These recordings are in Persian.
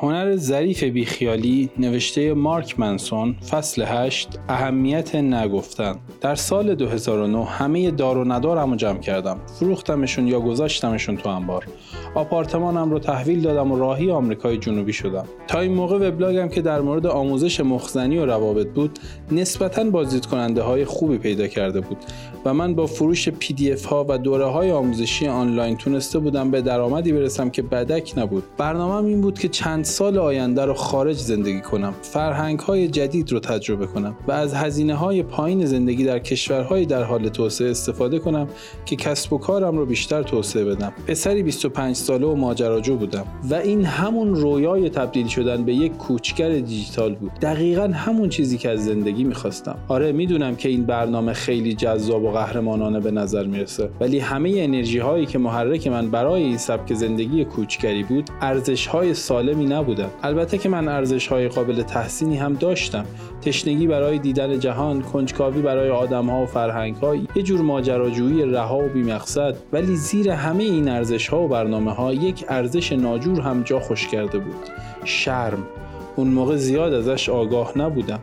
هنر ظریف بیخیالی نوشته مارک منسون فصل 8 اهمیت نه گفتن. در سال 2009 همه دار و ندارم جمع کردم. فروختمشون یا گذاشتمشون تو انبار. آپارتمانم رو تحویل دادم و راهی آمریکای جنوبی شدم. تا این موقع وبلاگم که در مورد آموزش مخ‌زنی و روابط بود نسبتا بازدید کننده های خوبی پیدا کرده بود و من با فروش PDF ها و دوره های آموزشی آنلاین تونسته بودم به درآمدی برسم که بدک نبود. برنامه این بود که چند سال آینده رو خارج زندگی کنم فرهنگ های جدید رو تجربه کنم و از هزینه های پایین زندگی در کشورهای در حال توسعه استفاده کنم که کسب و کارم رو بیشتر توسعه بدم. پسری 25 ساله و ماجراجو بودم و این همون رویای تبدیل شدن به یک کوچگر دیجیتال بود. دقیقا همون چیزی که از زندگی می‌خواستم. آره می‌دونم که این برنامه خیلی جذاب و قهرمانانه به نظر می‌رسه ولی همه انرژی هایی که محرک من برای این سبک زندگی کوچگری بود ارزش های سالمی نبودن. البته که من ارزش های قابل تحسینی هم داشتم. تشنگی برای دیدن جهان کنجکاوی برای آدم ها و فرهنگ ها یه جور ماجراجویی رها و بیمقصد ولی زیر همه این ارزش ها و برنامه ها یک ارزش ناجور هم جا خوش کرده بود. شرم. اون موقع زیاد ازش آگاه نبودم.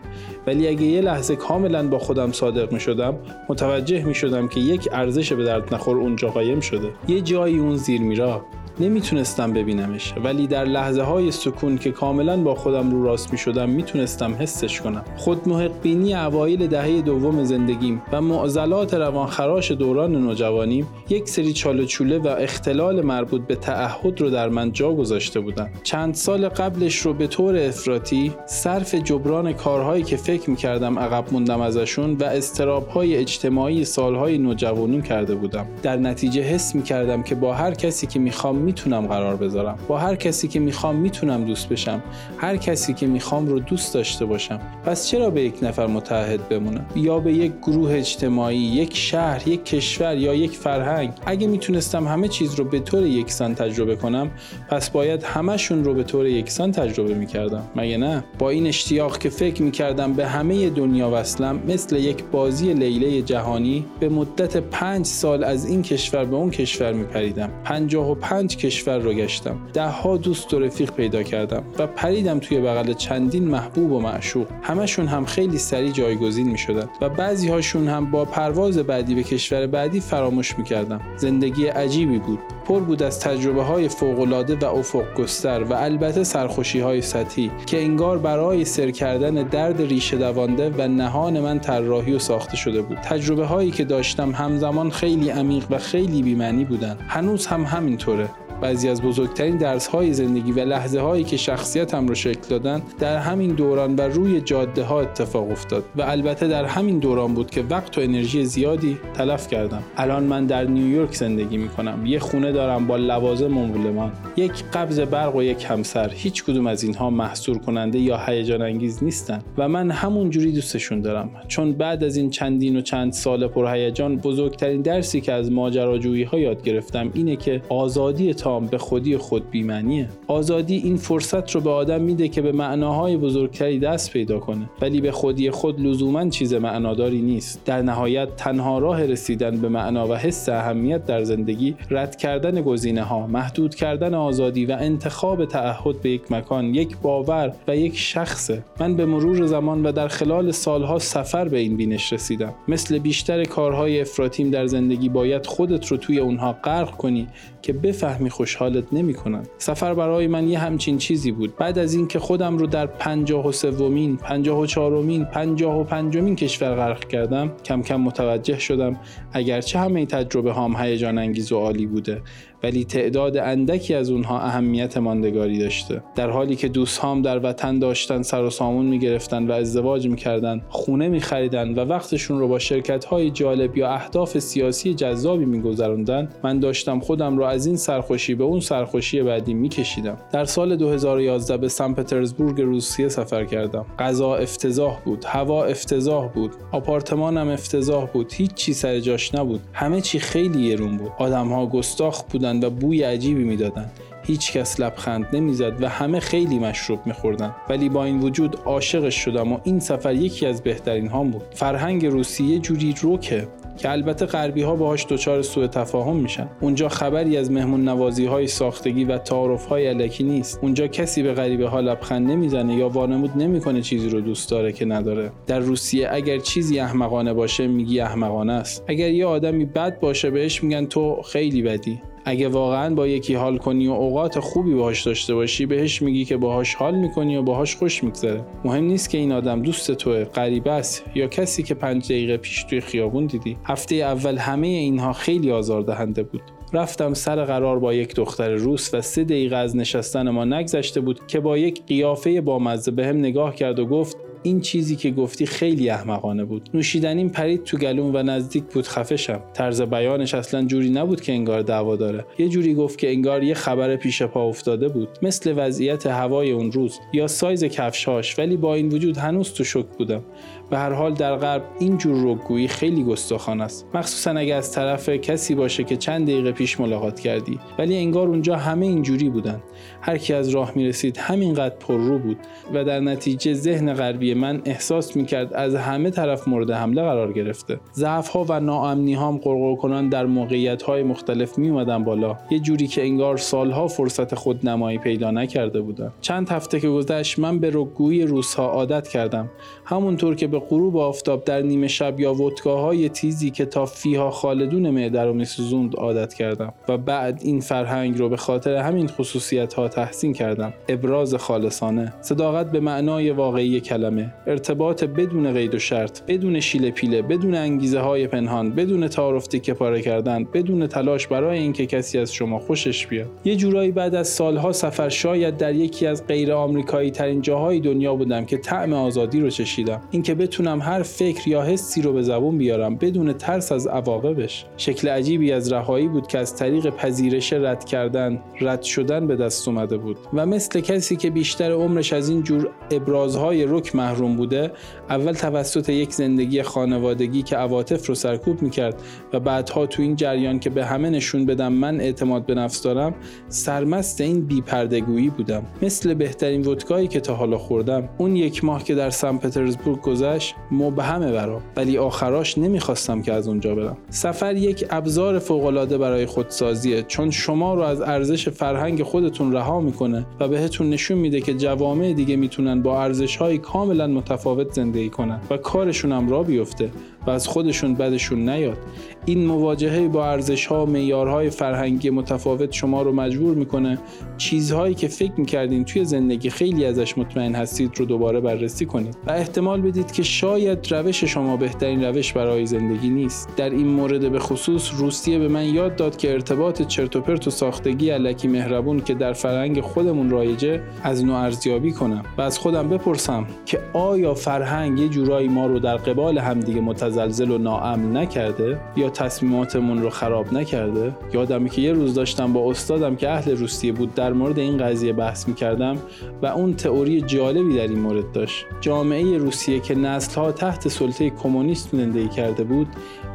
ولی اگه یه لحظه کاملا با خودم صادق می شدم متوجه می شدم که یک ارزش به درد نخور اونجا قایم شده. یه جایی اون زیر میرا نمی‌تونستم ببینمش. ولی در لحظه های سکون که کاملا با خودم رو راست می شدم می‌تونستم حسش کنم. خود محق بینی اوایل دهه دوم زندگیم و معضلات روانخراش دوران نوجوانیم یک سری چال چوله و اختلال مربوط به تعهد رو در من جا گذاشته بودم چند سال قبلش رو به طور افراطی صرف جبران کارهایی که فکر می‌کردم عقب موندم ازشون و استرابهای اجتماعی سالهای نوجوانیم کرده بودم. در نتیجه حس می‌کردم که با هر کسی که می‌خوام می‌تونم قرار بذارم. با هر کسی که می‌خوام می‌تونم دوست بشم. هر کسی که می‌خوام رو دوست داشته باشم. پس چرا به یک نفر متحد بمونم؟ یا به یک گروه اجتماعی یک شهر یک کشور یا یک فرهنگ. اگه می‌تونستم همه چیز رو به طور یکسان تجربه کنم پس باید همشون رو به طور یکسان تجربه می‌کردم. مگه نه؟ با این اشتیاق که فکر می‌کردم به همه دنیا وصلم مثل یک بازی لیله جهانی به مدت پنج سال از این کشور به اون کشور میپریدم. پنجاه و پنج کشور رو گشتم. ها دوست و رفیق پیدا کردم و پریدم توی بغل چندین محبوب و معشوق. همشون هم خیلی سریع جایگزین می شدن و بعضی هاشون هم با پرواز بعدی به کشور بعدی فراموش می کردم. زندگی عجیبی بود. پر بود از تجربه های فوقالعاده و افق گستر و البته سرخوشی های سطحی که انگار برای سر کردن درد ریشه دوانده و نهان من طراحی و ساخته شده بود. تجربه هایی که داشتم همزمان خیلی عمیق و خیلی بیمعنی بودن. هنوز هم همینطوره. بعضی از بزرگترین درس های زندگی و لحظه هایی که شخصیتم رو شکل دادن در همین دوران و روی جاده ها اتفاق افتاد و البته در همین دوران بود که وقت و انرژی زیادی تلف کردم. الان من در نیویورک زندگی می کنم یه خونه دارم با لوازم مولمان یک قبض برق و یک همسر. هیچ کدوم از اینها محصور کننده یا هیجان انگیز نیستن و من همون جوری دوستشون دارم. چون بعد از این چندین و چند سال پرهیجان بزرگترین درسی که از ماجراجویی ها یاد گرفتم اینه که آزادی تام به خودی خود بیمنیه آزادی این فرصت رو به آدم میده که به معناهای بزرگتری دست پیدا کنه. ولی به خودی خود لزوما چیز معناداری نیست. در نهایت تنها راه رسیدن به معنا و حس اهمیت در زندگی رد کردن گزینه ها محدود کردن آزادی و انتخاب تعهد به یک مکان یک باور و یک شخصه. من به مرور زمان و در خلال سالها سفر به این بینش رسیدم. مثل بیشتر کارهای افراتیم در زندگی باید خودت رو توی اونها غرق کنی که بفهمی خوشحالت نمی‌کنن سفر برای من یه همچین چیزی بود. بعد از اینکه خودم رو در پنجاه و سومین پنجاه و چهارمین پنجاه و پنجمین کشور غرق کردم کم کم متوجه شدم اگرچه همه تجربه هام هیجان انگیز و عالی بوده ولی تعداد اندکی از اونها اهمیت ماندگاری داشته. در حالی که دوست هام در وطن داشتن سر و سامون می‌گرفتن و ازدواج می‌کردن خونه میخریدن و وقتشون رو با شرکت های جالب یا اهداف سیاسی جذابی میگذروندن من داشتم خودم رو از این سرخوشی به اون سرخوشی بعدی میکشیدم. در سال 2011 به سن پترزبورگ روسیه سفر کردم. غذا افتضاح بود هوا افتضاح بود آپارتمانم افتضاح بود هیچ چی سر جاش نبود. همه چی خیلی یرون بود. آدمها گستاخ بودن و بوی عجیبی می‌دادند هیچ کس لبخند نمی‌زد و همه خیلی مشروب میخوردن. ولی با این وجود عاشقش شدم و این سفر یکی از بهترین هام بود. فرهنگ روسیه جوری روکه که البته غربی ها باهاش دچار سوء تفاهم میشن. اونجا خبری از مهمون نوازی های ساختگی و تعارف های علکی نیست. اونجا کسی به غریبه ها لبخند نمی‌زنه یا وانمود نمی‌کنه چیزی رو دوست داره که نداره. در روسیه اگر چیزی احمقانه باشه میگی احمقانه است. اگر یه آدمی بد باشه بهش میگن تو خیلی بدی. اگه واقعا با یکی حال کنی و اوقات خوبی باهاش داشته باشی بهش میگی که باهاش حال می‌کنی و باهاش خوش میگذره. مهم نیست که این آدم دوست توه غریبه است یا کسی که پنج دقیقه پیش توی خیابون دیدی. هفته اول همه اینها خیلی آزاردهنده بود. رفتم سر قرار با یک دختر روس و سه دقیقه از نشستن ما نگذشته بود که با یک قیافه بامزه به هم نگاه کرد و گفت این چیزی که گفتی خیلی احمقانه بود. نوشیدنیم پرید تو گلوم و نزدیک بود خفشم طرز بیانش اصلا جوری نبود که انگار دعوا داره. یه جوری گفت که انگار یه خبر پیش پا افتاده بود. مثل وضعیت هوای اون روز. یا سایز کفشهاش. ولی با این وجود هنوز تو شک بودم. به هر حال در غرب این جور رکگویی خیلی گستاخان است. مخصوصا اگه از طرف کسی باشه که چند دقیقه پیش ملاقات کردی. ولی انگار اونجا همه اینجوری بودن. هر کی از راه می‌رسید همینقدر پررو بود و در نتیجه ذهن غربی من احساس می‌کرد از همه طرف مورد حمله قرار گرفته. ضعف ها و ناامنی هام قرقر کنان در موقعیت های مختلف می اومدن بالا. یه جوری که انگار سالها فرصت خود نمایی پیدا نکرده بودن. چند هفته که گذشت من به رکگویی روزها عادت کردم. همونطور که به غروب آفتاب در نیمه شب یا ودکاهای تیزی که تا فیها خالدون معده رو میسوزوند عادت کردم و بعد این فرهنگ رو به خاطر همین خصوصیت ها تحسین کردم. ابراز خالصانه. صداقت به معنای واقعی کلمه. ارتباط بدون قید و شرط بدون شیله پیله بدون انگیزه های پنهان بدون تعارف تیکه پاره کردن بدون تلاش برای اینکه کسی از شما خوشش بیاد. یه جورایی بعد از سالها سفر شاید در یکی از غیر آمریکایی ترین جاهای دنیا بودم که طعم آزادی رو چشیدم. اینکه بتونم هر فکر یا حسی رو به زبون بیارم بدون ترس از عواقبش. شکل عجیبی از رهایی بود که از طریق پذیرش رد کردن رد شدن به دست اومده بود. و مثل کسی که بیشتر عمرش از این جور ابرازهای رک محروم بوده اول توسط یک زندگی خانوادگی که عواطف رو سرکوب می‌کرد و بعدها تو این جریان که به همه نشون بدم من اعتماد به نفس دارم سرمست این بیپردگویی بودم. مثل بهترین ودکایی که تا حالا خوردم. اون یک ماه که در سن پترزبورگ گذشت مبهمه برام. ولی آخراش نمی‌خواستم که از اونجا برم. سفر یک ابزار فوقالعاده برای خودسازیه. چون شما رو از ارزش فرهنگ خودتون رها می‌کنه و بهتون نشون میده که جوامع دیگه می‌تونن با ارزش های کاملا متفاوت زندگی کنن و کارشون هم را بیفته. و از خودشون بدشون نیاد. این مواجهه با ارزش ها و معیارهای فرهنگی متفاوت شما رو مجبور می‌کنه چیزهایی که فکر می‌کردین توی زندگی خیلی ازش مطمئن هستید رو دوباره بررسی کنید. و احتمال بدید که شاید روش شما بهترین روش برای زندگی نیست. در این مورد به خصوص روسیه به من یاد داد که ارتباط چرت و پرت و ساختگی علکی مهربون که در فرهنگ خودمون رایجه از نوع ارزیابی کنم. و از خودم بپرسم که آیا فرهنگ یه جورایی ما رو در قبال همدیگه متزلزل و ناامن نکرده یا تصمیماتمون رو خراب نکرده؟ یادمه که یه روز داشتم با استادم که اهل روسیه بود در مورد این قضیه بحث می‌کردم و اون تئوری جالبی در این مورد داشت. جامعه روسیه که نسلها تحت سلطه کمونیست زندگی کرده بود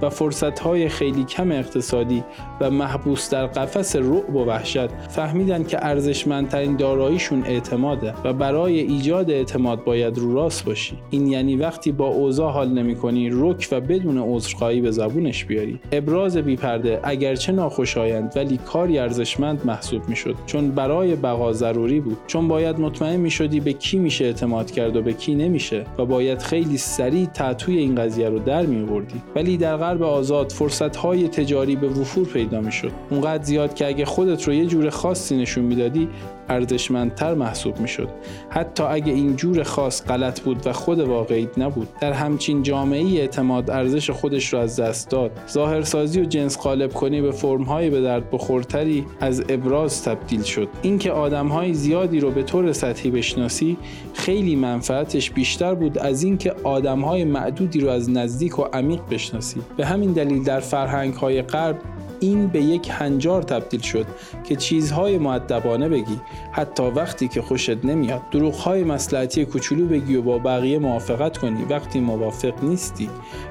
و فرصتهای خیلی کم اقتصادی و محبوس در قفس رعب و وحشت فهمیدن که ارزشمندترین داراییشون اعتماده و برای ایجاد اعتماد باید رو راست باشی. این یعنی وقتی با اوضاع حال نمی‌کنی رک و بدون عذرخواهی به زبونش بیاری. ابراز بیپرده اگرچه ناخوشایند ولی کاری ارزشمند محسوب می‌شد. چون برای بقا ضروری بود. چون باید مطمئن می‌شدی به کی میشه اعتماد کرد و به کی نمیشه و باید خیلی سریع تعطوی این قضیه رو در میوردی ولی در غرب آزاد فرصت های تجاری به وفور پیدا می‌شد. اونقدر زیاد که اگه خودت رو یه جور خاصی نشون می‌دادی ارزشمندتر محسوب می‌شد. حتی اگه این جور خاص غلط بود و خود واقعیت نبود در همچین جامعه اعتماد ارزش خودش رو از دست داد. ظاهرسازی و جنس قالب کنی به فرمهای به درد بخورتری از ابراز تبدیل شد. اینکه آدمهای زیادی رو به طور سطحی بشناسی خیلی منفعتش بیشتر بود از اینکه آدمهای معدودی رو از نزدیک و عمیق بشناسی. به همین دلیل در فرهنگ های غرب این به یک هنجار تبدیل شد که چیزهای معدبانه بگی حتی وقتی که خوشت نمیاد. دروغهای مسلحتی کوچولو بگی و با بقیه موافقت کنی. وقتی موافق نیستی.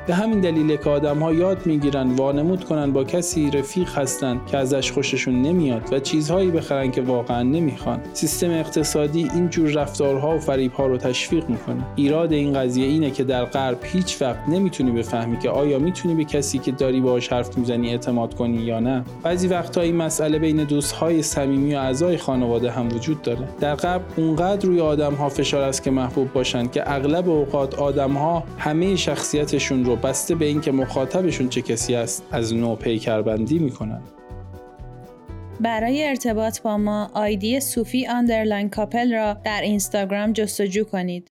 به همین دلیل که آدمها یاد می‌گیرن وانمود کنن با کسی رفیق هستن که ازش خوششون نمیاد و چیزهایی بخرن که واقعا نمی‌خوان. سیستم اقتصادی این جور رفتارها و فریبها رو تشویق می‌کنه. ایراد این قضیه اینه که در غرب هیچ وقت نمی‌تونی بفهمی که آیا می‌تونی به کسی که داری باهاش حرف می‌زنی اعتماد کنی یا نه. بعضی وقتها این مسئله بین دوستهای صمیمی و اعضای خانواده هم وجود داره. در غرب اونقدر روی آدم ها فشار است که محبوب باشن که اغلب اوقات آدم ها همه شخصیتشون رو بسته به اینکه مخاطبشون چه کسی است از نو پیکربندی می‌کنن. برای ارتباط با ما آیدی صوفی underline couple را در اینستاگرام جستجو کنید.